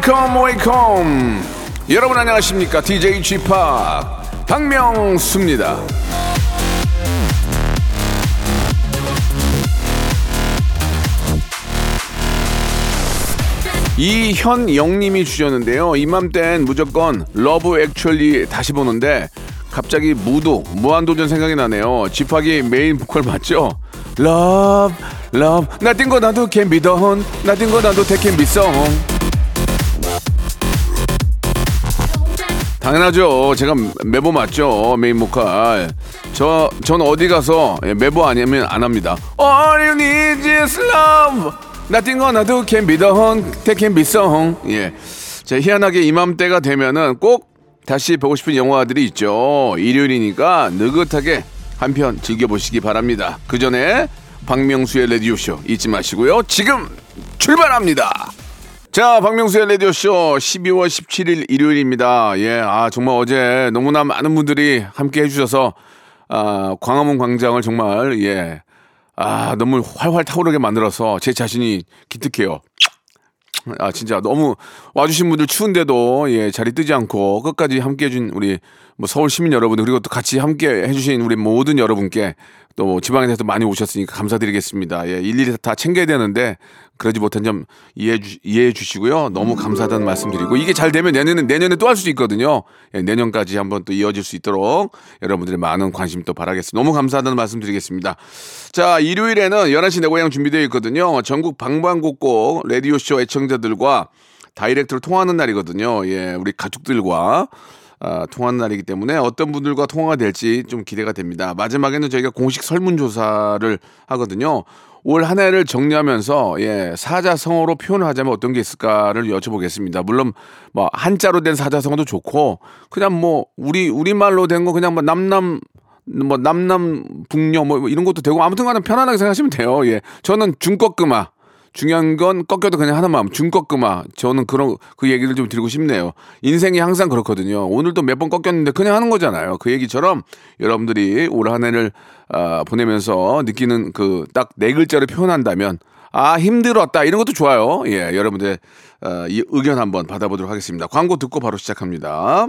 Wake up wake up 여러분 안녕하십니까? DJ G-Park 박명수입니다. 이현영님이 주셨는데요. 이맘땐 무조건 러브 액츄얼리 다시 보는데 갑자기 무도 무한도전 생각이 나네요. 집하기 메인 보컬 맞죠? Love Love. 나뛴 거 나도 be done. 나뛴 거 나도 be song 당연하죠. 제가 메보 맞죠. 메인 보컬. 저, 전 어디 가서 예, 메보 아니면 안 합니다. All you need is love. 나뛴 거 나도 can be done, that can be song. 예. 자, 희한하게 이맘때가 되면은 꼭 다시 보고 싶은 영화들이 있죠. 일요일이니까 느긋하게 한 편 즐겨보시기 바랍니다. 그 전에 박명수의 라디오쇼 잊지 마시고요. 지금 출발합니다. 자, 박명수의 라디오쇼 12월 17일 일요일입니다. 예, 아, 정말 어제 너무나 많은 분들이 함께 해주셔서, 아, 광화문 광장을 정말, 예, 아, 너무 활활 타오르게 만들어서 제 자신이 기특해요. 아, 진짜 너무 와주신 분들 추운데도, 예, 자리 뜨지 않고 끝까지 함께 해준 우리 뭐 서울 시민 여러분, 그리고 또 같이 함께 해주신 우리 모든 여러분께 또 지방에서 많이 오셨으니까 감사드리겠습니다. 예, 일일이 다 챙겨야 되는데 그러지 못한 점 이해해, 주, 이해해 주시고요. 너무 감사하다는 말씀 드리고 이게 잘 되면 내년에 내년에 또 할 수도 있거든요. 예, 내년까지 한번 또 이어질 수 있도록 여러분들의 많은 관심 또 바라겠습니다. 너무 감사하다는 말씀 드리겠습니다. 자, 일요일에는 11시 내 고향 준비되어 있거든요. 전국 방방곡곡 라디오쇼 애청자들과 다이렉트로 통화하는 날이거든요. 예, 우리 가족들과 아, 통화하는 날이기 때문에 어떤 분들과 통화가 될지 좀 기대가 됩니다. 마지막에는 저희가 공식 설문조사를 하거든요. 올 한 해를 정리하면서 예, 사자성어로 표현을 하자면 어떤 게 있을까를 여쭤보겠습니다. 물론 뭐 한자로 된 사자성어도 좋고 그냥 뭐 우리 우리말로 된 거 그냥 뭐 남남 뭐 남남 북녀 뭐 이런 것도 되고 아무튼간에 편안하게 생각하시면 돼요. 예, 저는 중꺾음아 중요한 건 꺾여도 그냥 하는 마음 중꺾음아. 저는 그런 그 얘기를 좀 드리고 싶네요. 인생이 항상 그렇거든요. 오늘도 몇 번 꺾였는데 그냥 하는 거잖아요. 그 얘기처럼 여러분들이 올 한 해를 아, 보내면서 느끼는 그 딱 네 글자로 표현한다면 아 힘들었다. 이런 것도 좋아요. 예 여러분들 어, 이 의견 한번 받아보도록 하겠습니다. 광고 듣고 바로 시작합니다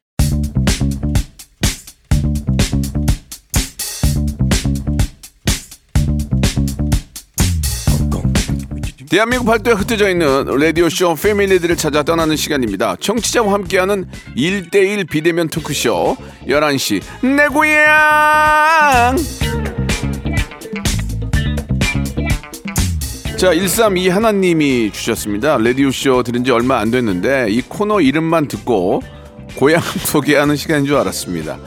대한민국 팔도에 흩어져 있는 라디오쇼 패밀리들을 찾아 떠나는 시간입니다. 청취자와 함께하는 1대1 비대면 토크쇼 11시 내 고향 자, 132 하나님이 주셨습니다. 라디오쇼 들은 지 얼마 안 됐는데 이 코너 이름만 듣고 고향 소개하는 시간인 줄 알았습니다.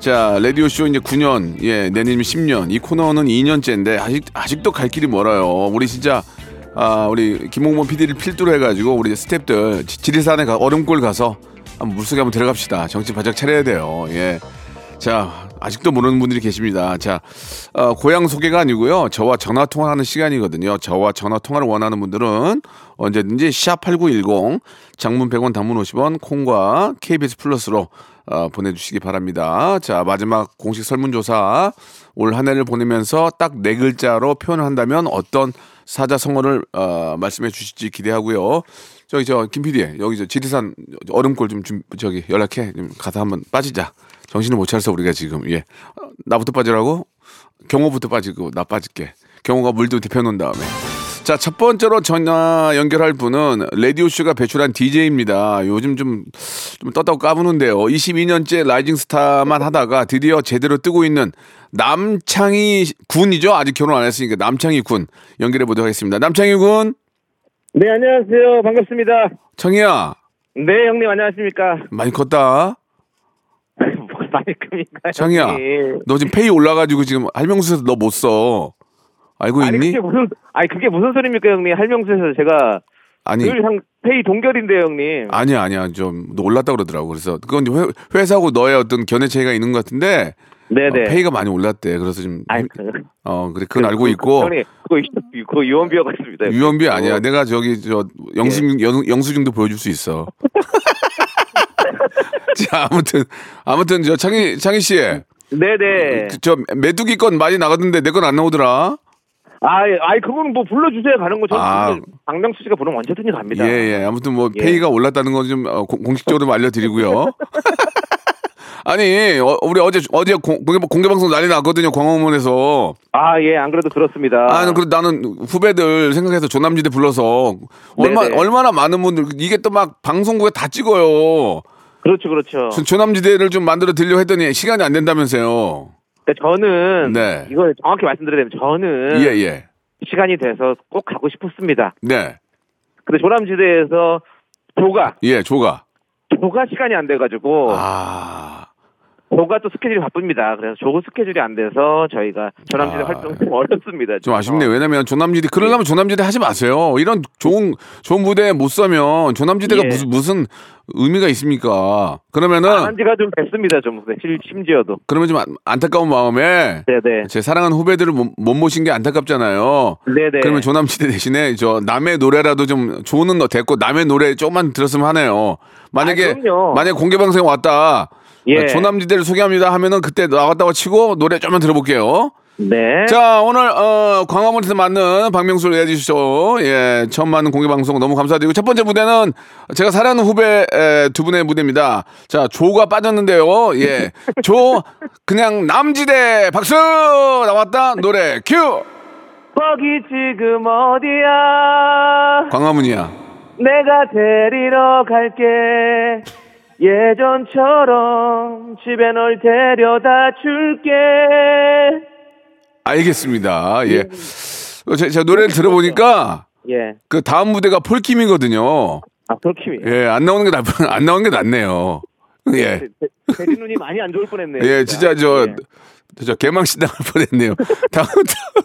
자, 라디오쇼 이제 9년, 예, 내년이면 10년. 이 코너는 2년째인데 아직, 아직도 갈 길이 멀어요. 우리 진짜 아, 우리 김홍범 PD를 필두로 해가지고 우리 스탭들 지- 지리산에 가, 얼음골 가서 한번 물속에 한번 들어갑시다. 정신 바짝 차려야 돼요. 예. 자, 아직도 모르는 분들이 계십니다. 자, 어, 고향 소개가 아니고요. 저와 전화 통화하는 시간이거든요. 저와 전화 통화를 원하는 분들은 언제든지 샵8910 장문 100원 단문 50원 콩과 KBS 플러스로 어, 보내주시기 바랍니다. 자, 마지막 공식 설문조사 올 한 해를 보내면서 딱 네 글자로 표현을 한다면 어떤 사자성어를 어, 말씀해 주실지 기대하고요. 저기 저 김 PD 여기 저 지리산 얼음골 좀, 좀 저기 연락해 좀 가서 한번 빠지자. 정신을 못 차려서 우리가 지금 예 어, 나부터 빠지라고 경호부터 빠지고 나 빠질게. 경호가 물도 데펴놓은 다음에 자, 첫 번째로 전화 연결할 분은 라디오쇼가 배출한 DJ입니다. 요즘 좀, 좀 떴다고 까부는데요. 22년째 라이징 스타만 하다가 드디어 제대로 뜨고 있는 남창희 군이죠. 아직 결혼 안 했으니까 남창희 군 연결해 보도록 하겠습니다. 남창희 군, 네, 안녕하세요. 반갑습니다. 청희야, 네, 형님 안녕하십니까? 많이 컸다. 마이크입니까? 창희야, 형님? 너 지금 페이 올라가지고 지금 할명수에서 너 못 써. 알고 아니 있니? 그게 무슨 아니 그게 무슨 소리입니까 형님? 할명수에서 제가 아니, 늘 형, 페이 동결인데 형님. 아니야, 아니야. 좀, 너 올랐다 그러더라고. 그래서, 그건 회, 회사하고 너의 어떤 견해 차이가 있는 것 같은데, 네네. 어, 페이가 많이 올랐대. 그래서 지금, 그, 어, 그래, 그건 알고 있고, 형님 그거 유- 그거 유언비어 같습니다. 유연비 아니야. 내가 저기, 저, 영수, 영, 영수증도 보여줄 수 있어. 자, 아무튼, 아무튼, 저, 창희, 창희 씨. 네네. 저, 메뚜기 건 많이 나가던데 내 건 안 나오더라. 아이 아이 그거는 뭐 불러주세요 가는 거 저는 아. 그 박명수 씨가 부르면 언제든지 갑니다. 예, 예. 아무튼 뭐, 예. 페이가 올랐다는 건 좀, 어, 공- 공식적으로 좀 알려드리고요. 아니, 어, 우리 어제, 어제 공, 공개, 공개 방송 난리 났거든요. 광화문에서. 아, 예, 안 그래도 들었습니다. 아, 그래 나는 후배들 생각해서 조남지대 불러서 얼마 네네. 얼마나 많은 분들 이게 또 막 방송국에 다 찍어요. 그렇죠, 그렇죠. 조- 조남지대를 좀 만들어 드리려 했더니 시간이 안 된다면서요. 근데 저는 네. 이걸 정확히 말씀드리면 저는 예, 예. 시간이 돼서 꼭 가고 싶었습니다. 네. 근데 조남지대에서 조가 예, 조가. 조가 시간이 안 돼가지고 아. 조가 또 스케줄이 바쁩니다. 그래서 조 스케줄이 안 돼서 저희가 조남지대 아. 활동 좀 어렵습니다. 좀 아쉽네요. 어. 왜냐면 조남지대 그러려면 조남지대 하지 마세요. 이런 좋은 좋은 무대 못 서면 조남지대가 예. 무슨 무슨 의미가 있습니까? 그러면은 안 지가 좀 됐습니다. 좀 네, 심- 심지어도. 그러면 좀 안- 안타까운 마음에 네네. 제 사랑하는 후배들을 못, 못 모신 게 안타깝잖아요. 네네. 그러면 조남지대 대신에 저 남의 노래라도 좀 좋은 너 됐고 남의 노래 조금만 들었으면 하네요. 만약에 아, 그럼요. 만약 공개 방송에 왔다. 예. 조남지대를 소개합니다 하면은 그때 나갔다고 치고 노래 좀만 들어볼게요. 네. 자 오늘 어, 광화문에서 맞는 박명수 레디쇼 예 처음 맞는 공개 방송 너무 감사드리고 첫 번째 무대는 제가 사랑하는 후배 에, 두 분의 무대입니다. 자 조가 빠졌는데요. 예 조 그냥 남지대 박수 나왔다 노래 큐 거기 지금 어디야? 광화문이야. 내가 데리러 갈게. 예전처럼 집에 널 데려다 줄게. 알겠습니다. 예. 어, 제, 제가 노래를 들어보니까 예. 그 다음 무대가 폴킴이거든요. 아, 그렇게. 예, 안 나오는 게 낫, 안 나오는 게 낫네요. 예. 대리 눈이 많이 안 좋을 뻔했네요. 예, 진짜 저, 예. 저 개망신 당할 뻔했네요. 다음, 다음,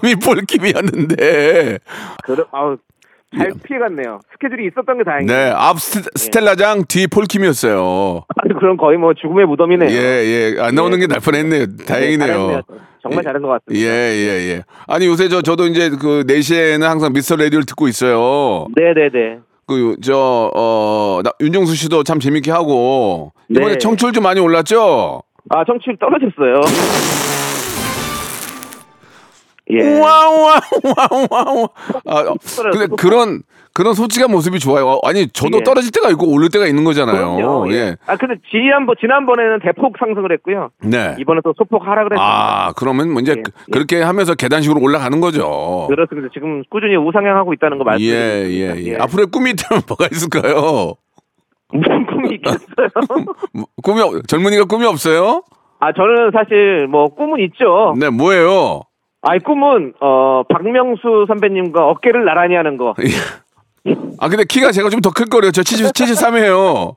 다음이 폴킴이었는데. 그래, 아우, 잘 피해갔네요. 스케줄이 있었던 게 다행이에요. 네, 앞 스- 스텔라장, 뒤 폴킴이었어요. 그럼 거의 뭐 죽음의 무덤이네요. 예, 예. 안 나오는 게 날 뻔했네요. 다행이네요. 잘했네요. 정말 잘한 것 같습니다. 예, 예, 예. 아니, 요새 저, 저도 이제 그 4시에는 항상 미스터 라디오를 듣고 있어요. 네네네. 그, 저, 어, 나- 윤정수 씨도 참 재밌게 하고. 이번에 네. 청출 좀 많이 올랐죠? 아, 청취율 떨어졌어요. 예. 와와와와와. 아, 어, 근데. 그런 그런 솔직한 모습이 좋아요. 아니 저도 예. 떨어질 때가 있고 오를 때가 있는 거잖아요. 그럼요. 예. 예. 아, 근데 지난번, 지난번에는 대폭 상승을 했고요. 네. 이번에 또 소폭 하락을 했습니다. 아 그러면 뭐 이제 예, 그- 예. 그렇게 하면서 계단식으로 올라가는 거죠. 그렇습니다. 지금 꾸준히 우상향하고 있다는 거 말씀드립니다. 예예 예, 앞으로의 꿈이 있다면 뭐가 있을까요? 무슨 꿈이 있겠어요? 뭐, 꿈이 없- 젊은이가 꿈이 없어요? 아, 저는 사실 뭐 꿈은 있죠. 네 뭐예요? 아이, 꿈은, 어, 박명수 선배님과 어깨를 나란히 하는 거. 아 근데 키가 제가 좀 더 클 거래요. 저 70, 73이에요.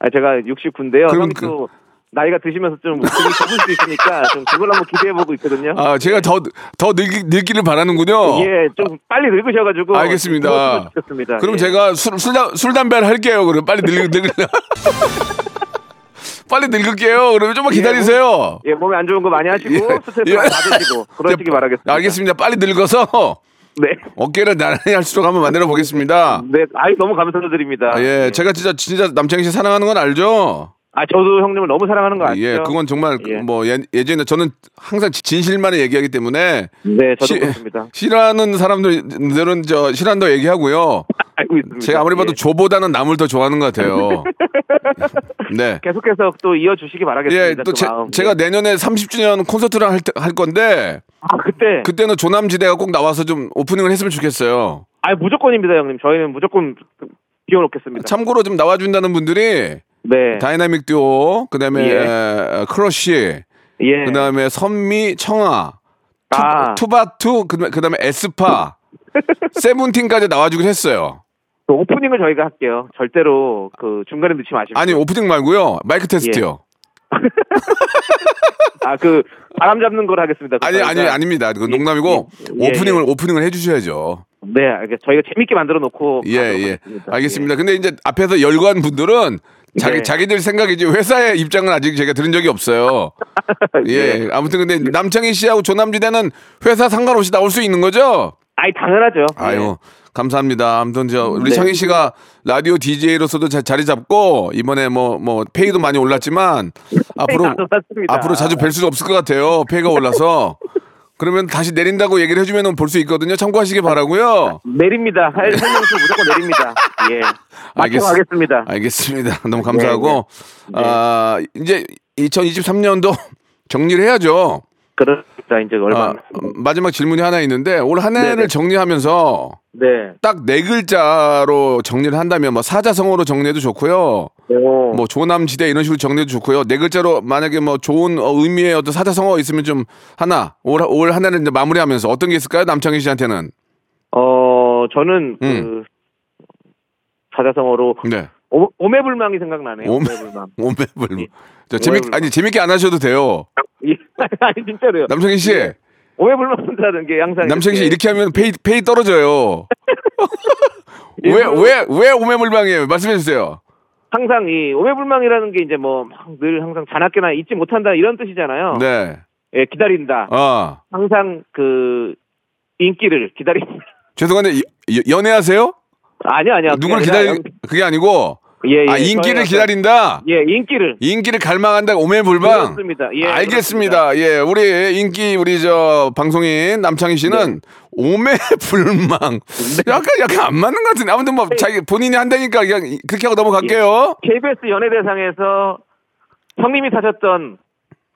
아, 제가 69인데요. 그럼 형이 그- 또 나이가 드시면서 좀 등이 좁을 수 있으니까 좀 그걸 한번 기대해 보고 있거든요. 아 제가 더 더 늙기, 늙기를 바라는군요. 예, 좀 빨리 늙으셔가지고. 알겠습니다. 좋겠습니다. 그럼 예. 제가 술, 술, 담- 술 담배를 할게요. 그럼 빨리 늙, 늙, 빨리 늙을게요. 그러면 좀만 기다리세요. 예, 몸에 안 좋은 거 많이 하시고, 예. 스트레스 예. 많이 받으시고, 그러시기 네, 바라겠습니다. 알겠습니다. 빨리 늙어서 네. 어깨를 나란히 할수록 한번 만들어 보겠습니다. 네, 아이, 너무 감사드립니다. 아, 예, 제가 진짜 진짜 남창희 씨 사랑하는 건 알죠? 아, 저도 형님을 너무 사랑하는 거 아시죠? 예, 그건 정말 예. 뭐 예, 예전에 저는 항상 진실만을 얘기하기 때문에 네, 저도 시- 그렇습니다. 싫어하는 사람들은 저 싫어한다고 얘기하고요. 알고 있습니다. 제가 아무리 봐도 예. 조보다는 남을 더 좋아하는 것 같아요. 네. 계속해서 또 이어주시기 바라겠습니다. 예, 또그 제, 마음. 제가 예. 내년에 30주년 콘서트를 할, 때- 할 건데 아, 그때. 그때는 조남지대가 꼭 나와서 좀 오프닝을 했으면 좋겠어요. 아, 무조건입니다, 형님. 저희는 무조건 비워놓겠습니다. 참고로 좀 나와준다는 분들이 네. 다이나믹 듀오, 그 다음에 예. 에, 크러쉬, 예. 그 다음에 선미, 청하, 투, 아. 투바투, 그 다음에, 그다음에 에스파, 세븐틴까지 나와주긴 했어요. 그 오프닝을 저희가 할게요. 절대로 그 중간에 넣지 마시고. 아니 오프닝 말고요. 마이크 테스트요. 아, 그 바람 잡는 걸 하겠습니다. 그 아니 저희가- 아니 아닙니다. 그 농담이고 예, 예, 오프닝을 오프닝을 해주셔야죠. 네, 알겠 저희가 재밌게 만들어 놓고 예 예. 하겠습니다. 알겠습니다. 근데 이제 앞에서 열관 분들은 자기 네. 자기들 생각이지 회사의 입장은 아직 제가 들은 적이 없어요. 예. 아무튼 근데 남창희 씨하고 조남지대는 회사 상관없이 나올 수 있는 거죠? 아이 당연하죠. 아유 감사합니다. 아무튼 저 우리 네. 창희 씨가 라디오 DJ로서도 자리 잡고 이번에 뭐뭐 페이도 많이 올랐지만 앞으로. 앞으로 자주 뵐 수가 없을 것 같아요. 페이가 올라서 그러면 다시 내린다고 얘기를 해주면 볼 수 있거든요. 참고하시기 바라고요. 내립니다. 할 설명서 무조건 내립니다. 예. 알겠- 맞춰가겠습니다. 알겠습니다. 너무 감사하고 네, 네. 아 이제 2023년도 정리를 해야죠. 그렇습니다. 이제 얼마 아, 안 남았습니다. 마지막 질문이 하나 있는데 올 한 해를 네네. 정리하면서 네. 딱 네 글자로 정리를 한다면 뭐 사자성어로 정리해도 좋고요. 오. 뭐 조남지대 이런 식으로 정리해도 좋고요. 네 글자로 만약에 뭐 좋은 어, 의미의 어떤 사자성어 있으면 좀 하나 올 올한 해를 이제 마무리하면서 어떤 게 있을까요? 남창희 씨한테는 어, 저는 그 음. 사자성어로 네 오, 오매불망이 생각나네요. 오매- 오매불망. 오매불 저 재밌 오매불망. 아니 재밌게 안 하셔도 돼요. 예. 아니 진짜로요. 남창희 씨 네. 오매불망이라는 게 항상 남창희 씨 이렇게 하면 페이 페이 떨어져요. 왜 일부러- 왜왜 오매불망이에요? 말씀해 주세요. 항상 이 오매불망이라는 게 이제 뭐 늘 항상 자나깨나 잊지 못한다 이런 뜻이잖아요. 네. 예, 기다린다. 아 항상 그 인기를 기다린다. 죄송한데 이- 연애하세요? 아니요, 아니요. 누구를 아니라 기다리 그게 아니고 예, 예. 아 인기를 기다린다. 예, 인기를. 인기를 갈망한다 오매불망. 그렇습니다. 예, 알겠습니다. 예, 우리 인기 우리 저 방송인 남창희 씨는 오매불망. 약간 약간 안 맞는 것 같은데 아무튼 뭐 자기 본인이 한다니까 그냥 그렇게 하고 넘어갈게요. KBS 연예대상에서 형님이 타셨던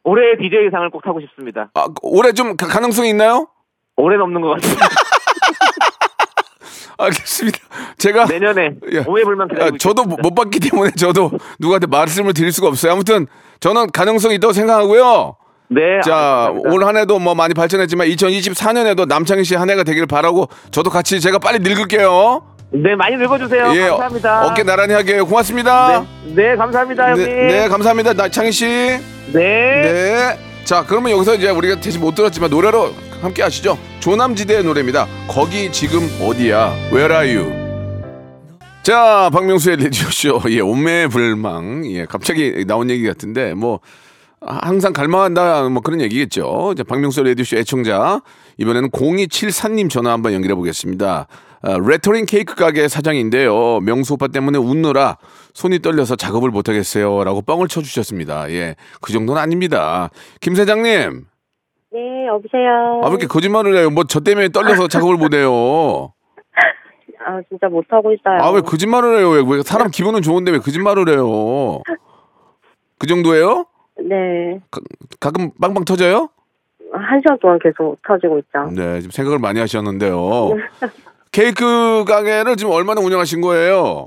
올해의 DJ상을 꼭 타고 싶습니다. 아, 올해 좀 가- 가능성이 있나요? 올해는 없는 것 같습니다. 알겠습니다. 제가 내년에 예. 오해불만 아, 기다리고 저도 있겠습니다. 못 봤기 때문에 저도 누구한테 말씀을 드릴 수가 없어요. 아무튼 저는 가능성이 있다고 생각하고요. 네. 자, 알겠습니다. 올 한 해도 뭐 많이 발전했지만 2024년에도 남창희 씨 한 해가 되길 바라고 저도 같이 제가 빨리 늙을게요. 네, 많이 읽어주세요. 예, 감사합니다. 어깨 나란히 하게 고맙습니다. 네, 네, 감사합니다, 형님. 네, 네, 감사합니다. 나 창희 씨. 네. 네. 자, 그러면 여기서 이제 우리가 대신 못 들었지만 노래로 함께 하시죠. 조남지대의 노래입니다. 거기 지금 어디야? Where are you? 자, 박명수의 레디오쇼. 예, 오매불망. 예, 갑자기 나온 얘기 같은데, 뭐, 항상 갈망한다, 뭐 그런 얘기겠죠. 자, 박명수 레디오쇼 애청자. 이번에는 0274님 전화 한번 연결해 보겠습니다. 아, 레터링 케이크 가게 사장인데요. 명수 오빠 때문에 웃느라 손이 떨려서 작업을 못하겠어요. 라고 뻥을 쳐주셨습니다. 예, 그 정도는 아닙니다. 김 사장님, 네, 여보세요. 아, 왜 이렇게 거짓말을 해요? 뭐 저 때문에 떨려서 작업을 못해요. 아, 진짜 못하고 있어요. 아, 왜 거짓말을 해요? 왜, 왜 사람 기분은 좋은데 왜 거짓말을 해요? 그 정도예요? 네. 가, 가끔 빵빵 터져요? 한 시간 동안 계속 터지고 있죠. 네, 지금 생각을 많이 하셨는데요. 케이크 가게를 지금 얼마나 운영하신 거예요?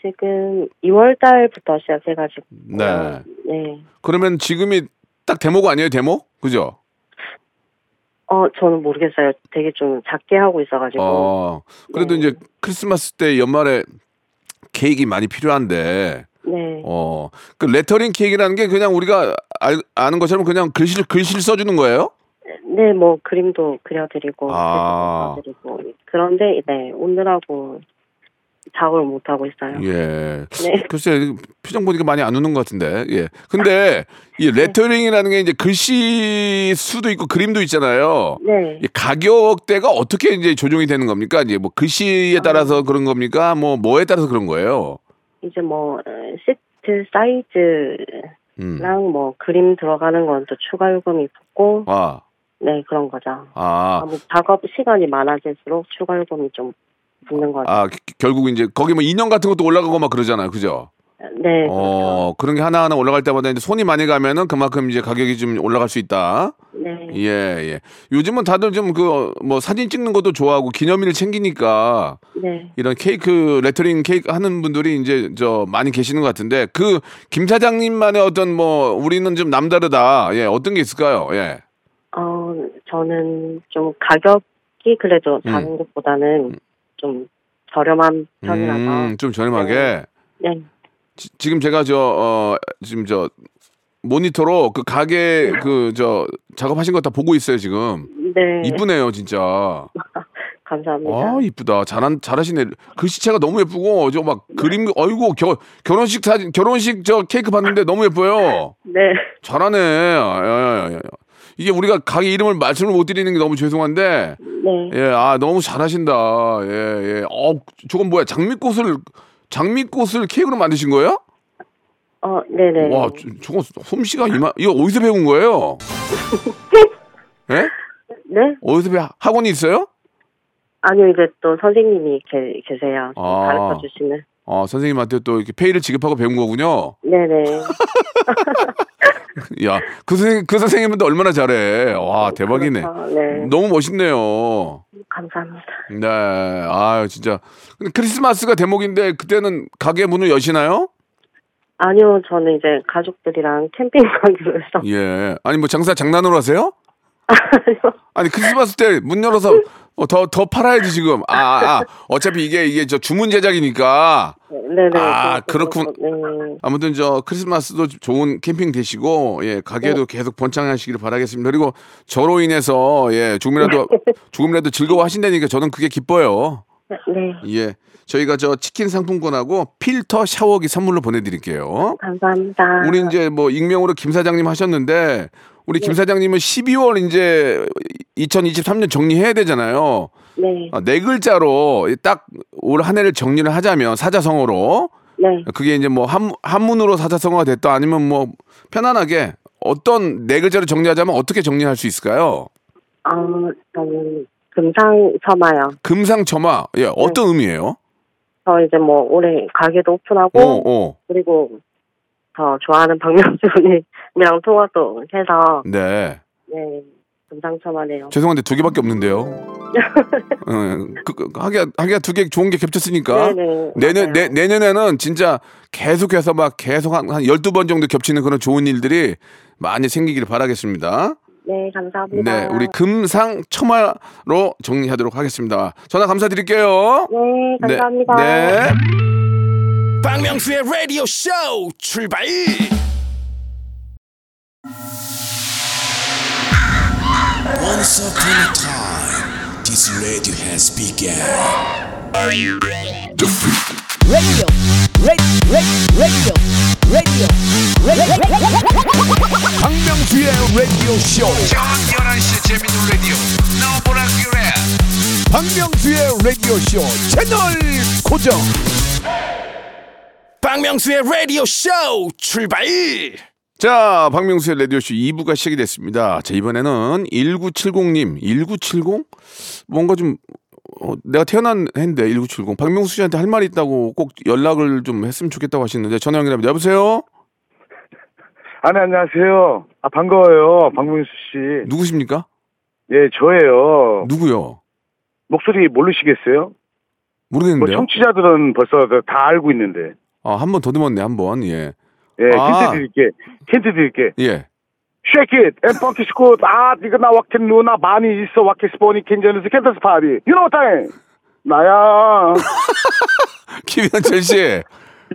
지금 2월 달부터 시작해가지고. 네. 네. 그러면 지금이 딱 데모가 아니에요, 데모? 그죠? 어, 저는 모르겠어요. 되게 좀 작게 하고 있어가지고. 어, 그래도 네. 이제 크리스마스 때 연말에 케이크 많이 필요한데, 네. 어, 그 레터링 케이크라는 게 그냥 우리가 알, 아는 것처럼 그냥 글씨를, 글씨를 써주는 거예요? 네, 뭐, 그림도 그려드리고. 아. 글씨도 써드리고. 그런데, 네, 오늘하고 작업을 못 하고 있어요. 예. 네. 글쎄, 표정 보니까 많이 안 웃는 것 같은데, 예. 근데 이 레터링이라는 게 이제 글씨 수도 있고 그림도 있잖아요. 네. 이 가격대가 어떻게 이제 조정이 되는 겁니까? 이제 뭐 글씨에 따라서 그런 겁니까? 뭐 뭐에 따라서 그런 거예요? 이제 뭐, 어, 시트 사이즈랑 음. 뭐, 그림 들어가는 건 또 추가 요금이 붙고, 아, 네, 그런 거죠. 아, 아, 뭐 작업 시간이 많아질수록 추가 요금이 좀 붙는 거죠. 아, 기- 결국 이제 거기 뭐 인형 같은 것도 올라가고 막 그러잖아요. 그죠? 네, 그렇죠. 어, 그런 게 하나 하나 올라갈 때마다 이제 손이 많이 가면은 그만큼 이제 가격이 좀 올라갈 수 있다. 네, 예, 예. 요즘은 다들 좀 그 뭐 사진 찍는 것도 좋아하고 기념일을 챙기니까 네. 이런 케이크 레터링 케이크 하는 분들이 이제 저 많이 계시는 것 같은데 그 김 사장님만의 어떤 뭐 우리는 좀 남다르다. 예, 어떤 게 있을까요? 예. 어, 저는 좀 가격이 그래도 음. 다른 곳보다는 좀 저렴한 편이라서. 음, 좀 저렴하게. 네. 지, 지금 제가 저 어, 지금 저 모니터로 그 가게 그 저 작업하신 거 다 보고 있어요 지금. 네. 이쁘네요 진짜. 감사합니다. 아 이쁘다. 잘한 잘하시네. 글씨체가 너무 예쁘고 저 막 그림 어이구 겨, 결혼식 사진 결혼식 저 케이크 봤는데 너무 예뻐요. 네. 잘하네. 야, 야, 야, 야. 이게 우리가 가게 이름을 말씀을 못 드리는 게 너무 죄송한데 네. 예, 아 너무 잘하신다. 예, 예. 어, 저건 뭐야? 장미꽃을 장미꽃을 케이크로 만드신 거예요? 어, 네네. 와, 저, 저거 솜씨가 이마 이거 어디서 배운 거예요? 예? 네? 어디서 배 학원이 있어요? 아니요, 이제 또 선생님이 계, 계세요. 아. 가르쳐 주시는. 어, 선생님한테 또 이렇게 페이를 지급하고 배운 거군요. 네네. 야, 그 선생 그 선생님은 또 얼마나 잘해. 와, 대박이네. 그렇죠. 네. 너무 멋있네요. 감사합니다. 네, 아 진짜. 근데 크리스마스가 대목인데 그때는 가게 문을 여시나요? 아니요, 저는 이제 가족들이랑 캠핑 가기로 해서. 예. 아니 뭐 장사 장난으로 하세요? 아니요. 아니 크리스마스 때 문 열어서 더더 더 팔아야지 지금. 아, 아, 어차피 이게 이게 저 주문 제작이니까. 네네. 아, 그래서 그렇군. 네. 아무튼 저 크리스마스도 좋은 캠핑 되시고 예 가게도 계속 번창하시기를 바라겠습니다. 그리고 저로 인해서 예 조금이라도 조금이라도 즐거워 하신다니까 저는 그게 기뻐요. 네. 예 저희가 저 치킨 상품권하고 필터 샤워기 선물로 보내드릴게요. 감사합니다. 우리 이제 뭐 익명으로 김 사장님 하셨는데 우리 김 사장님은 12월 이제 2023년 정리해야 되잖아요. 네. 아, 네 글자로 딱 올 한 해를 정리를 하자면 사자성어로 네. 그게 이제 뭐 한, 한문으로 사자성어가 됐다 아니면 뭐 편안하게 어떤 네 글자로 정리하자면 어떻게 정리할 수 있을까요? 어, 저는 금상첨화요. 금상첨화 예 어떤 의미예요? 저 이제 뭐 올해 가게도 오픈하고 어, 어. 그리고 저 좋아하는 박명수님이 랑 통화도 해서 네네 금상첨화네요. 죄송한데 두 개밖에 없는데요. 어, 그, 그, 하기가 하기가 두개 좋은 게 겹쳤으니까 네네. 내년 맞아요. 내, 내년에는 진짜 계속해서 막 계속 한, 한 12번 정도 겹치는 그런 좋은 일들이 많이 생기기를 바라겠습니다. 네 감사합니다. 네, 우리 금상 첨화로 정리하도록 하겠습니다. 전화 감사드릴게요. 네 감사합니다. 네. 네. 박명수의 라디오 쇼 출발 Once upon a time, this radio has begun. 박명수의 라디오 쇼. 저녁 11시 재밌는 라디오. 너보라 그래. 박명수의 라디오 쇼 채널 고정. 박명수의 라디오 쇼 출발 자, 박명수의 라디오쇼 2부가 시작이 됐습니다. 자, 이번에는 1970님, 1970? 뭔가 좀, 어, 내가 태어난 해인데, 1970. 박명수 씨한테 할 말이 있다고 꼭 연락을 좀 했으면 좋겠다고 하시는데, 전화 연결합니다. 여보세요? 아, 네, 안녕하세요. 아, 반가워요. 박명수 씨. 누구십니까? 예, 저예요. 누구요? 목소리 모르시겠어요? 뭐 모르겠는데요? 청취자들은 벌써 다 알고 있는데. 아, 한 번 더듬었네, 한 번. 예. 예, 아. 힌트 드릴게. 힌트 드릴게. 예. Shake it and funk it good. 아, 네가 나 와켄 누나 많이 있어. 와켄 스포니 켄전스 켄터스 파리. You know time. 나야. 김현철 씨.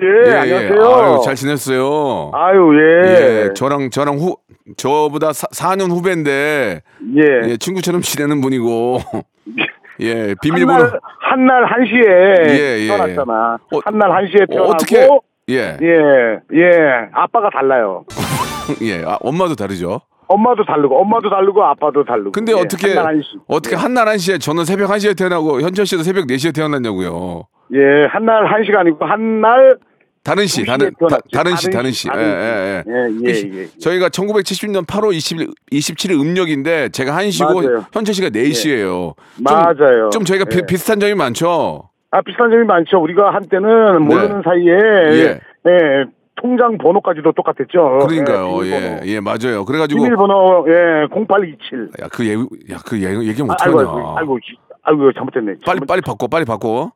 예, 예, 안녕하세요. 아유, 잘 지냈어요. 아유, 예. 예, 저랑, 저랑 후, 저보다 사, 4년 후배인데, 예. 예, 친구처럼 지내는 분이고, 예, 비밀번호. 한날, 한시에 예, 예. 태어났잖아. 어, 한날 한시에 태어나고. 어떻게, 예, 예, 예. 아빠가 달라요. 예, 아, 엄마도 다르죠. 엄마도 다르고, 엄마도 다르고, 아빠도 다르고. 근데 예, 어떻게, 한날 한시. 어떻게 한날 한시에 저는 새벽 한시에 태어나고, 현철 씨도 새벽 4시에 태어났냐고요. 예, 한날 한시가 아니고, 한날 다른 씨, 동시에 다른, 다. 다른 씨, 다른. 씨, 예, 다른 예, 예. 예, 예, 예. 저희가 1970년 8월 20일, 27일 음력인데, 제가 1시고, 맞아요. 현철 씨가 4시예요. 맞아요. 좀 저희가 비, 예. 비슷한 점이 많죠? 아, 비슷한 점이 많죠. 우리가 한때는 모르는 사이에, 예. 예, 통장 번호까지도 똑같았죠. 그러니까요. 예, 예. 예, 맞아요. 그래가지고, 비밀번호, 예, 0827. 야, 그 얘기, 야, 그 얘기, 아, 아이고, 어떡하냐. 아이고, 아이고, 씨, 아이고, 잘못됐네. 빨리, 잘못- 빨리 바꿔, 빨리 바꿔.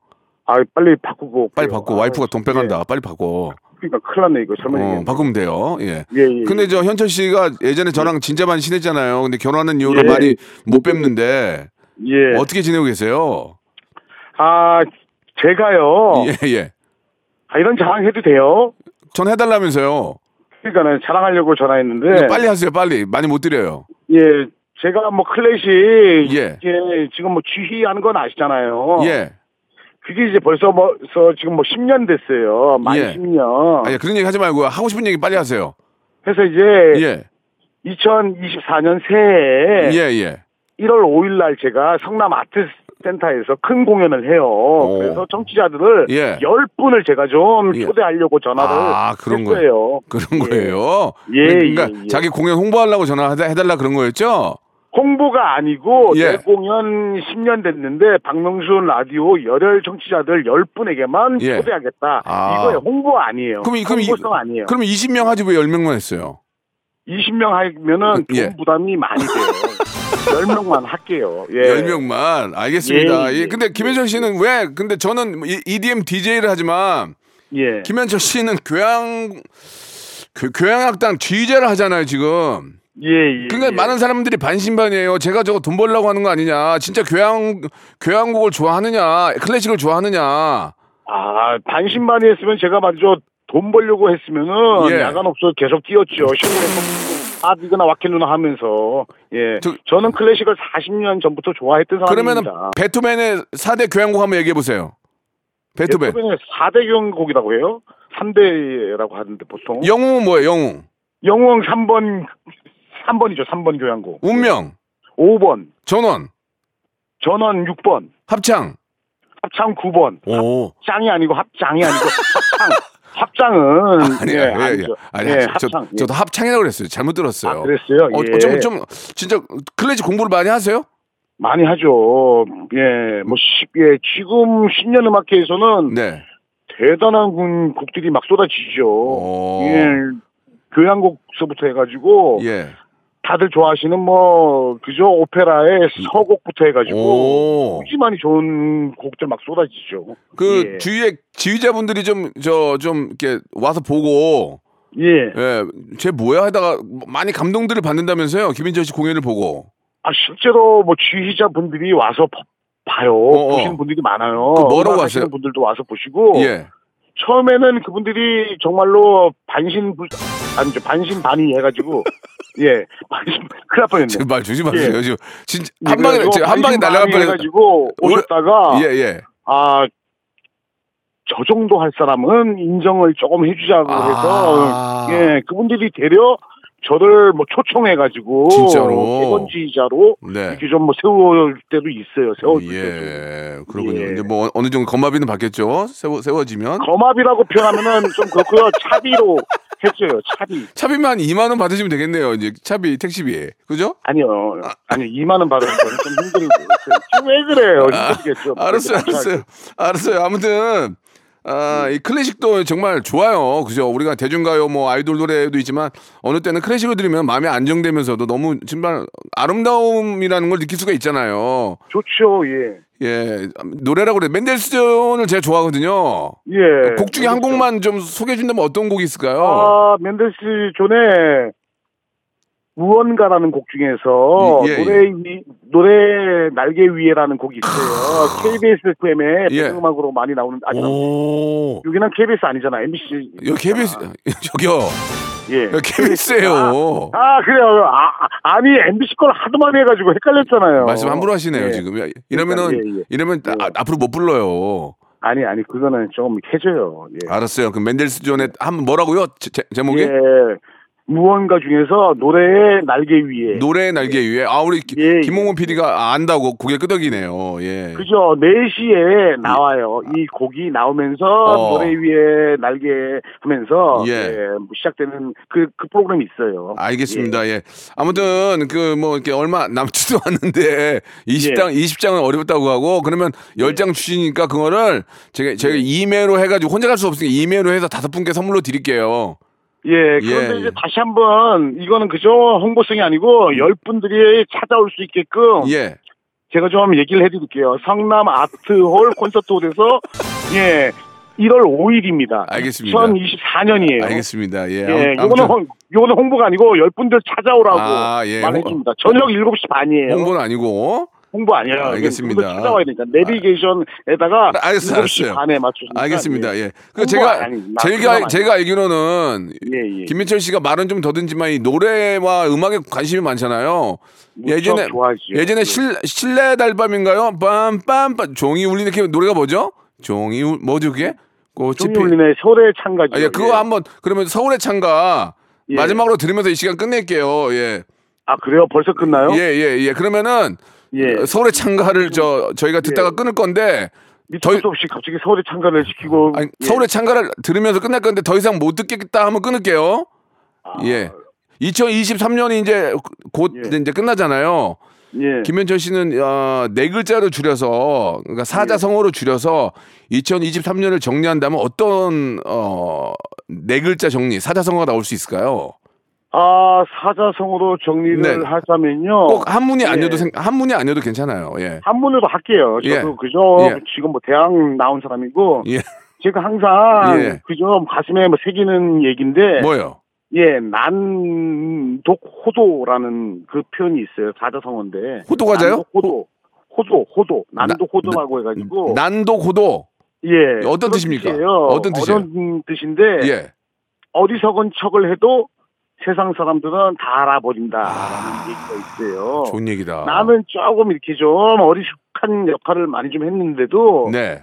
아, 빨리 바꾸고. 빨리. 바꿔. 아, 와이프가 돈 빼간다. 예. 빨리 바꿔. 그러니까 큰일 났네, 이거. 잘못 어. 바꾸면 돼요. 예. 예, 예. 근데 저 현철 씨가 예전에 저랑 진짜 많이 친했잖아요. 근데 결혼하는 이후로 예. 많이 못 뵙는데 예. 어떻게 지내고 계세요? 아, 제가요. 예, 예. 아, 이런 자랑해도 돼요? 전 해달라면서요. 그러니까는 자랑하려고 전화했는데. 빨리 하세요, 빨리. 많이 못 드려요. 예, 제가 뭐 클래식 예. 이제 지금 뭐 지휘하는 건 아시잖아요. 예. 그게 이제 벌써 뭐서 지금 뭐 10년 됐어요. 만 예. 10년. 아니, 그런 얘기 하지 말고 하고 싶은 얘기 빨리 하세요. 그래서 이제 예. 2024년 새해 예, 예. 1월 5일 날 제가 성남 아트 센터에서 큰 공연을 해요. 그래서 청취자들을 예. 10분을 제가 좀 예. 초대하려고 전화를 아, 그런 했어요. 그런 거예요. 예, 그러니까 예, 예. 자기 공연 홍보하려고 전화해 달라 그런 거였죠? 홍보가 아니고 예. 내 공연 10년 됐는데 박명수 라디오 열혈 청취자들 10분에게만 예. 초대하겠다. 아. 이거예요. 홍보 아니에요. 그럼, 이- 그럼, 이- 홍보성 아니에요. 그럼 20명 하지 왜 10명만 했어요? 20명 하면은 돈 예. 부담이 많이 돼요. 10명만 할게요. 예. 10명만. 알겠습니다. 예, 예, 예, 근데 김현철 씨는 왜, 근데 저는 이- EDM DJ를 하지만 예. 김현철 씨는 교양, 교, 교양학당 DJ를 하잖아요, 지금. 예, 예. 그러니까 예. 많은 사람들이 반신반이에요. 제가 저거 돈 벌려고 하는 거 아니냐. 진짜 교양, 교양곡을 좋아하느냐. 클래식을 좋아하느냐. 아, 반신반의 했으면 제가 먼저 돈 벌려고 했으면은 예. 야간 없어 계속 뛰었죠. 시골에서 아, 이거나 와켓 누나 하면서. 예. 저- 저, 는 클래식을 40년 전부터 좋아했던 사람입니다. 베토벤의 4대 교향곡 한번 얘기해 보세요. 베토벤. 베토벤의 4대 경곡이라고 해요? 3대라고 하는데 보통. 영웅은 뭐예요? 영웅. 영웅 3번 3번이죠. 3번 교향곡. 운명. 5번. 전원. 전원 6번. 합창. 합창 9번. 오. 합장이 아니고 합장이 아니고 합창. 합장은 아니, 예. 아니죠. 아니, 예, 저, 합창. 예. 저도 합창이라고 그랬어요. 잘못 들었어요. 아, 그랬어요? 어, 예. 좀, 좀, 진짜 클래식 공부를 많이 하세요? 많이 하죠. 예, 뭐, 시, 예, 지금 신년 음악회에서는 네. 대단한 군- 곡들이 막 쏟아지죠. 오. 예, 교향곡서부터 해가지고, 예. 다들 좋아하시는 뭐, 그죠? 오페라의 서곡부터 해가지고, 오. 무지 많이 좋은 곡들 막 쏟아지죠. 그 예. 주위에 지휘자분들이 좀, 저, 좀, 이렇게 와서 보고, 예. 예, 쟤 뭐야 하다가 많이 감동들을 받는다면서요? 김인철 씨 공연을 보고. 아, 실제로 뭐, 지휘자 분들이 와서 봐- 봐요. 어, 어. 보시는 분들이 많아요. 그 뭐라고 하세요? 분들도 와서 보시고, 예. 처음에는 그분들이 정말로 반신불 아니죠 반신 반의 해가지고 예 큰일 날 뻔했네. 말 조심하세요. 예. 지금 진짜 한 방에 지금 한 방에 날아갈 뻔 해 가지고 오셨다가 예, 예. 아 저 정도 할 사람은 인정을 조금 해주자고 아. 해서 예 그분들이 되려 저를 뭐 초청해가지고 진짜로? 개건지자로 네. 이렇게 좀 뭐 세울 때도 있어요. 세울 때도. 예. 그렇군요. 예. 이제 뭐 어느 정도 건마비는 받겠죠. 세워 세워지면. 거마비라고 표현하면은 좀 그렇고요. 차비로 했어요. 차비. 차비만 한 2만 원 받으시면 되겠네요. 이제 차비 택시비. 그죠? 아니요. 아니요. 2만 원 받은 거는 좀 힘들고. 왜 그래요? 힘들겠죠. 알았어요. 알았어요. 알았어요. 아무튼 아, 이 클래식도 정말 좋아요. 그죠? 우리가 대중가요, 뭐 아이돌 노래도 있지만 어느 때는 클래식을 들으면 마음이 안정되면서도 너무 정말 아름다움이라는 걸 느낄 수가 있잖아요. 좋죠. 예. 예, 노래라고 그래. 맨델스존을 제가 좋아하거든요. 예. 곡 중에 한 곡만 좀 소개해 준다면 어떤 곡이 있을까요? 아, 맨델스 존의 무언가라는 곡 중에서 예, 예. 노래 위, 노래 날개 위에라는 곡이 있어요. KBS FM에 예. 배경음악으로 많이 나오는 아니 오. 여기는 KBS 아니잖아. MBC. 여기 KBS 저기요. 예. KBS예요. 아, 그래요. 아, 아, 니 MBC 걸 하도 많이 해가지고 헷갈렸잖아요. 말씀 함부로 하시네요, 예. 지금. 이러면은 예, 예. 이러면 아, 앞으로 못 불러요. 아니, 아니, 그거는 조금 해줘요. 예. 알았어요. 그럼 맨델스 존의 한 뭐라고요? 제, 제- 제목이? 예. 무언가 중에서 노래의 날개 위에. 노래의 날개 위에. 아, 우리 기- 예, 김홍훈 PD가 안다고 고개 끄덕이네요. 예. 그죠. 4시에 나와요. 이 곡이 나오면서 어. 노래 위에 날개 하면서 예. 예, 뭐 시작되는 그, 그 프로그램이 있어요. 알겠습니다. 예. 아무튼 그 뭐 이렇게 얼마 남지도 않는데 20장 20장은 어렵다고 하고 그러면 10장 주시니까 그거를 제가 제가 이메로 해 가지고 혼자 갈 수 없으니까 이메로 해서 다섯 분께 선물로 드릴게요. 예, 그런데 예, 이제 예. 다시 한번 이거는 그죠. 홍보성이 아니고 열 분들이 찾아올 수 있게끔 예. 제가 좀 얘기를 해드릴게요. 성남 아트홀 콘서트홀에서 예 1월 5일입니다. 알겠습니다. 2024년이에요. 알겠습니다. 예. 예, 아무- 요거는 홍, 요거는 홍보가 아니고 열 분들 찾아오라고 아, 예. 말해줍니다. 저녁 7시 반이에요. 홍보는 아니고 홍보 아니에요. 알겠습니다. 찾아와야 되니까 내비게이션에다가 아, 알겠어요, 7시 알았어요. 반에 맞추시니까 알겠습니다. 예. 그 제가 아니, 나 제가 제가 알기로는 예, 예. 김민철 씨가 말은 좀 더듬지만 이 노래와 음악에 관심이 많잖아요. 예전에 좋아하죠. 예전에 예. 실 실내 달밤인가요? 빰빰빰 종이 울리는 그 노래가 뭐죠? 종이 울 뭐죠 그게? 꽃이 울리네 서울의 창가죠. 아, 예, 그거 한번 그러면 서울의 창가 예. 마지막으로 들으면서 이 시간 끝낼게요. 예. 아 그래요? 벌써 끝나요? 예, 예, 예. 그러면은 예. 서울의 창가를 저 저희가 듣다가 끊을 건데 저희- 수 없이 갑자기 서울의 창가를 시키고 아니, 예. 서울의 창가를 들으면서 끝날 건데 더 이상 못 듣겠다 하면 끊을게요. 아. 예. 2023년이 이제 곧 예. 이제 끝나잖아요. 예. 김현철 씨는 어, 네 글자로 줄여서 그러니까 사자성어로 줄여서 2023년을 정리한다면 어떤 어, 네 글자 정리 사자성어가 나올 수 있을까요? 아 사자성어로 정리를 네. 하자면요. 꼭 한문이 예. 아니어도 생- 한문이 아니어도 괜찮아요. 예. 한문으로 할게요. 예. 저도 그죠. 예. 지금 뭐 대학 나온 사람이고 예. 제가 항상 예. 그죠 가슴에 뭐 새기는 얘기인데 뭐요? 예 난독호도라는 그 표현이 있어요. 사자성어인데 호도 과자요? 난독호도 호도 호도 난독호도라고 해가지고 난도 고도. 예 어떤 뜻입니까? 뜻이에요. 어떤 뜻이에요? 어려운 뜻인데 예. 어리석은 척을 해도 세상 사람들은 다 알아버린다라는 얘기가 있어요. 좋은 얘기다. 나는 조금 이렇게 좀 어리숙한 역할을 많이 좀 했는데도 네.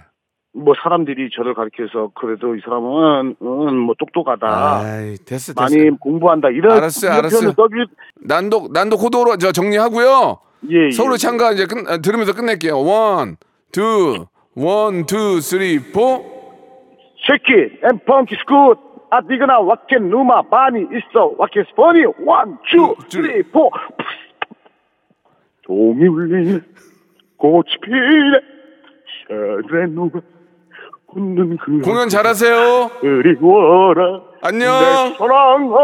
뭐 사람들이 저를 가르쳐서 그래도 이 사람은 음, 뭐 똑똑하다. 아이, 됐어, 됐어. 많이 공부한다 이런 알았어요. 표현을 써주 난도 난도 고도로 저 정리하고요. 예, 예. 서울의 창가 이제 끝, 아, 들으면서 끝낼게요. 원, 투, 원, 투, 쓰리, 포. 쉐키 앤 펑키 스굿 아디그나 누마 많이 있어. 와켓 스포니 원투 주- 쓰리 포. 종이 울리네 꽃이 피네. 샤레 누가 웃는 그 공연 잘하세요. 그리워라. 안녕. 내 사랑아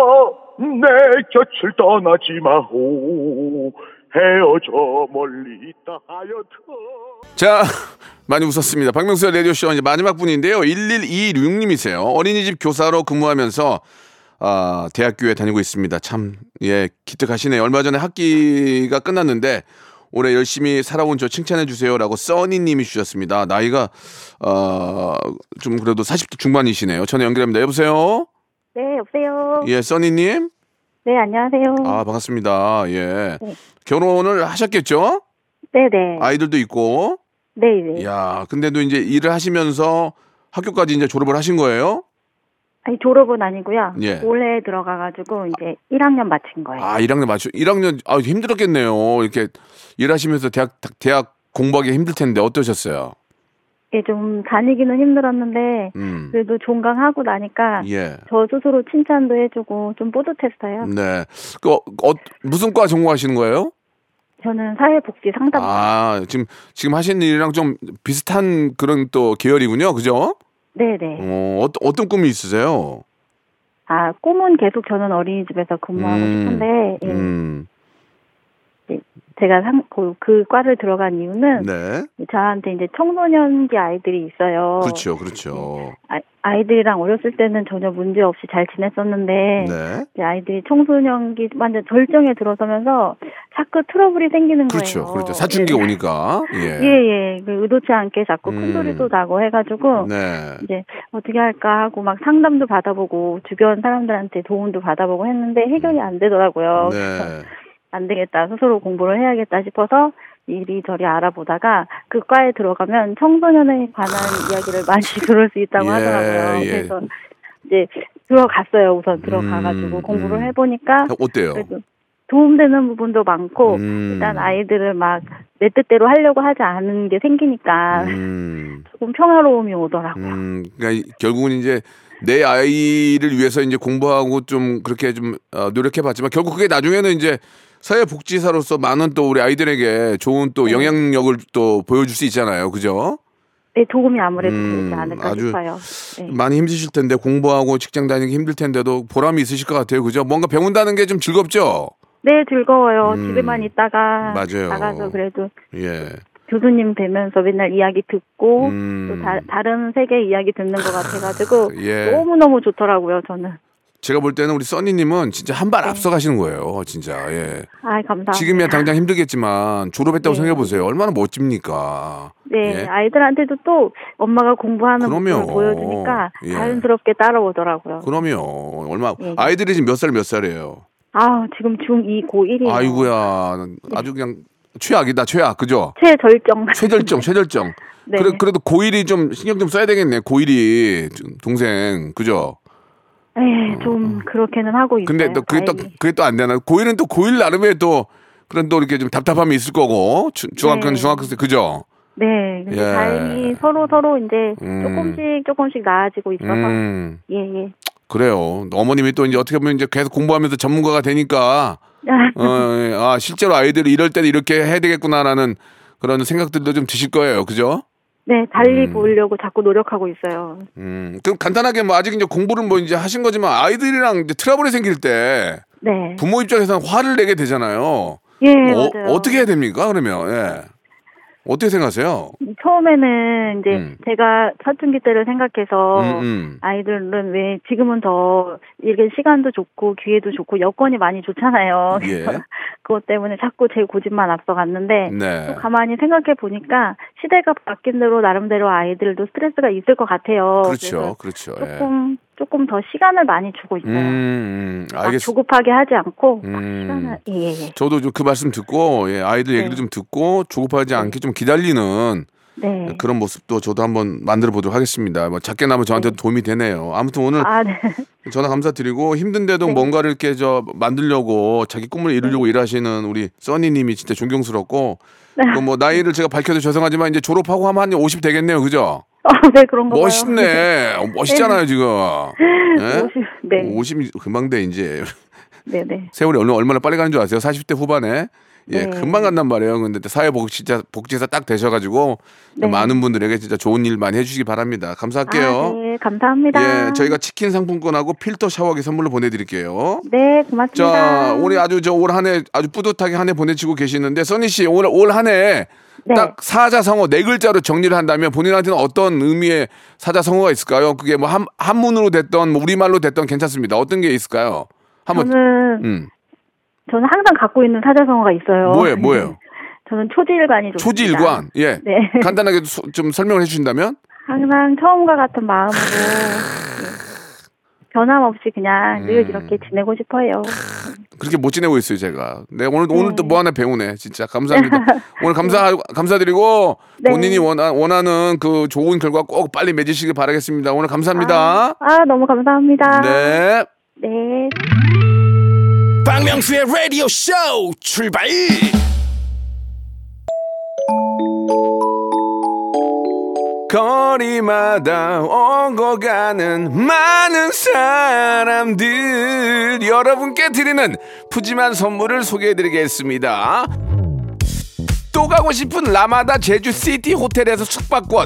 내 곁을 떠나지 마오 헤어져 멀리 있다 하여튼 자, 많이 웃었습니다. 박명수의 라디오쇼 이제 마지막 분인데요. 1126님이세요. 어린이집 교사로 근무하면서 아, 대학교에 다니고 있습니다. 참, 예, 기특하시네요. 얼마 전에 학기가 끝났는데 올해 열심히 살아온 저 칭찬해 주세요라고 써니님이 주셨습니다. 나이가 어, 좀 그래도 40대 중반이시네요. 전화 연결합니다. 여보세요. 네, 여보세요. 예, 써니님. 네, 안녕하세요. 아, 반갑습니다. 예, 네. 결혼을 하셨겠죠? 네, 네. 아이들도 있고. 네, 네. 야, 근데도 이제 일을 하시면서 학교까지 이제 졸업을 하신 거예요? 아니, 졸업은 아니고요. 예. 올해 들어가가지고 이제 1학년 마친 거예요. 아, 1학년 맞죠? 1학년 아, 힘들었겠네요. 이렇게 일하시면서 대학 대학 공부하기 힘들 텐데 어떠셨어요? 예, 좀 다니기는 힘들었는데 음. 그래도 종강하고 나니까 예. 저 스스로 칭찬도 해주고 좀 뿌듯했어요. 네. 그 어, 어, 무슨 과 전공하시는 거예요? 저는 사회복지 상담. 아, 지금 지금 하시는 일이랑 좀 비슷한 그런 또 계열이군요. 그죠? 네네. 어, 어 어떤 꿈이 있으세요? 아 꿈은 계속 저는 어린이집에서 근무하고 음, 싶은데 예, 음. 제가 상, 그, 그 과를 들어간 이유는 네. 저한테 이제 청소년기 아이들이 있어요. 그렇죠. 그렇죠. 아, 아이들이랑 어렸을 때는 전혀 문제 없이 잘 지냈었는데 네. 아이들이 청소년기 완전 절정에 들어서면서 자꾸 트러블이 생기는 그렇죠. 거예요. 그렇죠. 사춘기가 예. 오니까. 예. 예, 예. 그 의도치 않게 자꾸 큰 음. 소리도 나고 해가지고 네. 이제 어떻게 할까 하고 막 상담도 받아보고 주변 사람들한테 도움도 받아보고 했는데 해결이 안 되더라고요. 네. 안 되겠다. 스스로 공부를 해야겠다 싶어서 이리저리 알아보다가 그 과에 들어가면 청소년에 관한 이야기를 많이 들을 수 있다고 예, 하더라고요. 예. 그래서 이제 들어갔어요. 우선 들어가가지고 음, 공부를 음. 해보니까 어때요? 그래도 도움되는 부분도 많고 음. 일단 아이들을 막 내 뜻대로 하려고 하지 않은 게 생기니까 음, 조금 평화로움이 오더라고요. 음, 그러니까 이- 결국은 이제 내 아이를 위해서 이제 공부하고 좀 그렇게 좀 어, 노력해봤지만 결국 그게 나중에는 이제 사회복지사로서 많은 또 우리 아이들에게 좋은 또 네. 영향력을 또 보여줄 수 있잖아요, 그죠? 네, 도움이 아무래도 음, 되지 않을까 아주 싶어요. 네. 많이 힘드실 텐데 공부하고 직장 다니기 힘들 텐데도 보람이 있으실 것 같아요, 그죠? 뭔가 배운다는 게 좀 즐겁죠? 네, 즐거워요. 음, 집에만 있다가 맞아요. 나가서 그래도 예. 교수님 뵈면서 맨날 이야기 듣고 음. 또 다, 다른 세계 이야기 듣는 것 같아가지고 예. 너무 너무 좋더라고요. 저는 제가 볼 때는 우리 써니님은 진짜 한 발 앞서 가시는 거예요. 진짜. 예. 아, 감사합니다. 지금이야 당장 힘들겠지만 졸업했다고 네. 생각해 보세요. 얼마나 멋집니까? 네, 예. 아이들한테도 또 엄마가 공부하는 그럼요. 모습을 보여주니까 예. 자연스럽게 따라오더라고요. 그럼요. 얼마 예. 아이들이 지금 몇 살 몇 살이에요? 아, 지금 중2 고1이에요. 아이고야. 아주 그냥 최악이다. 최악. 그죠? 최절정. 최절정, 최절정. 네. 그래, 그래도 고1이 좀 신경 좀 써야 되겠네. 고1이 동생. 그죠? 네, 좀 그렇게는 하고 있어요. 근데 또 그게 또 다행히. 그게 또 안 되나? 고1은 또 고1 나름의 또 그런 또 이렇게 좀 답답함이 있을 거고 주, 중학교는 네. 중학교 때 그죠? 네, 근데 예. 다행히 서로 서로 이제 음. 조금씩 조금씩 나아지고 있어서 음. 예, 예. 그래요. 어머님이 또 이제 어떻게 보면 이제 계속 공부하면서 전문가가 되니까 어, 예. 아, 실제로 아이들이 이럴 때는 이렇게 해야 되겠구나라는 그런 생각들도 좀 드실 거예요. 그죠? 네, 달리 음. 보려고 자꾸 노력하고 있어요. 음. 그럼 간단하게 뭐 아직 이제 공부를 뭐 이제 하신 거지만 아이들이랑 이제 트러블이 생길 때 네. 부모 입장에서는 화를 내게 되잖아요. 예, 어, 맞아요. 어떻게 해야 됩니까? 그러면 예. 어떻게 생각하세요? 처음에는 이제 음. 제가 사춘기 때를 생각해서 음, 음. 아이들은 왜 지금은 더 이렇게 시간도 좋고 기회도 좋고 여건이 많이 좋잖아요. 예. 그것 때문에 자꾸 제 고집만 앞서갔는데 네. 또 가만히 생각해 보니까 시대가 바뀐 대로 나름대로 아이들도 스트레스가 있을 것 같아요. 그렇죠. 그렇죠. 예. 조금 조금 더 시간을 많이 주고 있어요. 음, 음, 막 알겠습니다. 조급하게 하지 않고 딱 음. 시간을 예예 예. 저도 좀 그 말씀 듣고 예, 아이들 얘기를 네. 좀 듣고 조급하지 않게 좀 기다리는 네. 그런 모습도 저도 한번 만들어 보도록 하겠습니다. 뭐 작게 나면 저한테도 도움이 되네요. 아무튼 오늘 아 네. 전화 감사드리고 힘든데도 네. 뭔가를 이렇게 저 만들려고 자기 꿈을 이루려고 일하시는 우리 써니님이 진짜 존경스럽고 네. 그뭐 나이를 제가 밝혀도 죄송하지만 이제 졸업하고 하면 한 50 되겠네요, 그죠? 어, 네 그런가 봐요. 멋있네, 어, 멋있잖아요 지금. 예? 50, 네. 50이 금방 돼 이제 네, 네. 세월이 얼마 얼마나 빨리 가는 줄 아세요? 40대 후반에. 예, 네. 금방 간단 말이에요. 근데 또 사회복지 진짜 복지사 딱 되셔가지고 네. 많은 분들에게 진짜 좋은 일 많이 해주시기 바랍니다. 감사할게요. 아, 네, 감사합니다. 예, 저희가 치킨 상품권하고 필터 샤워기 선물로 보내드릴게요. 네, 고맙습니다. 자, 우리 아주 저 올 한 해 아주 뿌듯하게 한 해 보내치고 계시는데 써니 씨 오늘 올 한해 네. 딱 사자성어 네 글자로 정리를 한다면 본인한테는 어떤 의미의 사자성어가 있을까요? 그게 뭐 한, 한문으로 됐던 뭐 우리말로 됐던 괜찮습니다. 어떤 게 있을까요? 한번 저는 음. 저는 항상 갖고 있는 사자성어가 있어요. 뭐예요, 뭐예요? 저는 초지일관이 좋습니다. 초지일관. 예. 네. 간단하게 소- 좀 설명을 해 주신다면? 항상 처음과 같은 마음으로 네. 변함없이 그냥 늘 음. 이렇게 지내고 싶어요. 그렇게 못 지내고 있어요, 제가. 네, 오늘 네. 오늘 또 뭐 하나 배우네, 진짜 감사합니다. 오늘 감사 감사드리고 네. 본인이 원하, 원하는 그 좋은 결과 꼭 빨리 맺으시길 바라겠습니다. 오늘 감사합니다. 아, 아, 너무 감사합니다. 네. 네. 박명수의 라디오 쇼 출발 거리마다 오고 가는 많은 사람들 여러분께 드리는 푸짐한 선물을 소개해드리겠습니다. 또 가고 싶은 라마다 제주시티 호텔에서 숙박권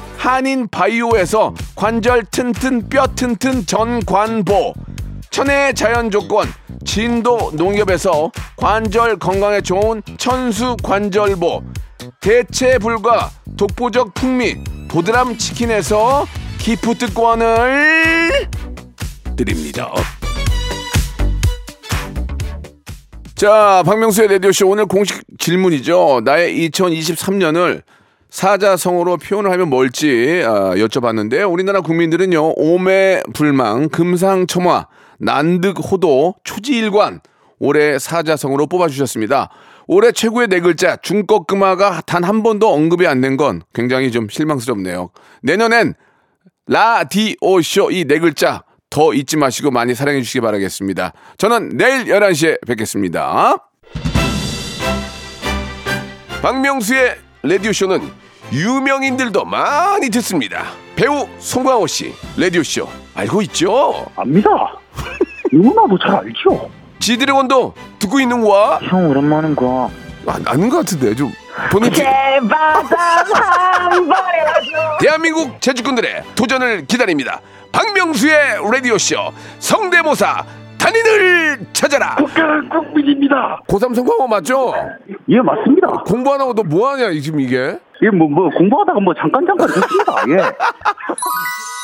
한인 바이오에서 관절 튼튼 뼈 튼튼 전관보 천혜의 자연 조건 진도 농협에서 관절 건강에 좋은 천수 관절보 대체 불가 독보적 풍미 보드람 치킨에서 기프트권을 드립니다. 자, 박명수의 라디오쇼 오늘 공식 질문이죠. 나의 2023년을 사자성어로 표현을 하면 뭘지 아, 여쭤봤는데요. 우리나라 국민들은요, 오매 불망, 금상첨화, 난득호도, 초지일관, 올해 사자성어로 뽑아주셨습니다. 올해 최고의 네 글자, 중꺾금화가 단 한 번도 언급이 안 된 건 굉장히 좀 실망스럽네요. 내년엔 라디오쇼 이 네 글자 더 잊지 마시고 많이 사랑해 주시기 바라겠습니다. 저는 내일 11시에 뵙겠습니다. 박명수의 라디오쇼는 유명인들도 많이 듣습니다. 배우 송강호 씨, 라디오 쇼 알고 있죠? 압니다. 누구나도 잘 알죠. 지드래곤도 듣고 있는 거야? 형 오랜만인 거. 아, 아는 것 같은데 좀 본인 지- 대한민국 제주꾼들의 도전을 기다립니다. 박명수의 라디오 쇼 성대모사 단인을 찾아라. 국가는 국민입니다. 고3 성공한 거 맞죠? 예 맞습니다. 공부 안 하고 너 뭐 하냐 지금 이게? 예뭐뭐 공부하다가 뭐 잠깐 잠깐 듣습니다. 예.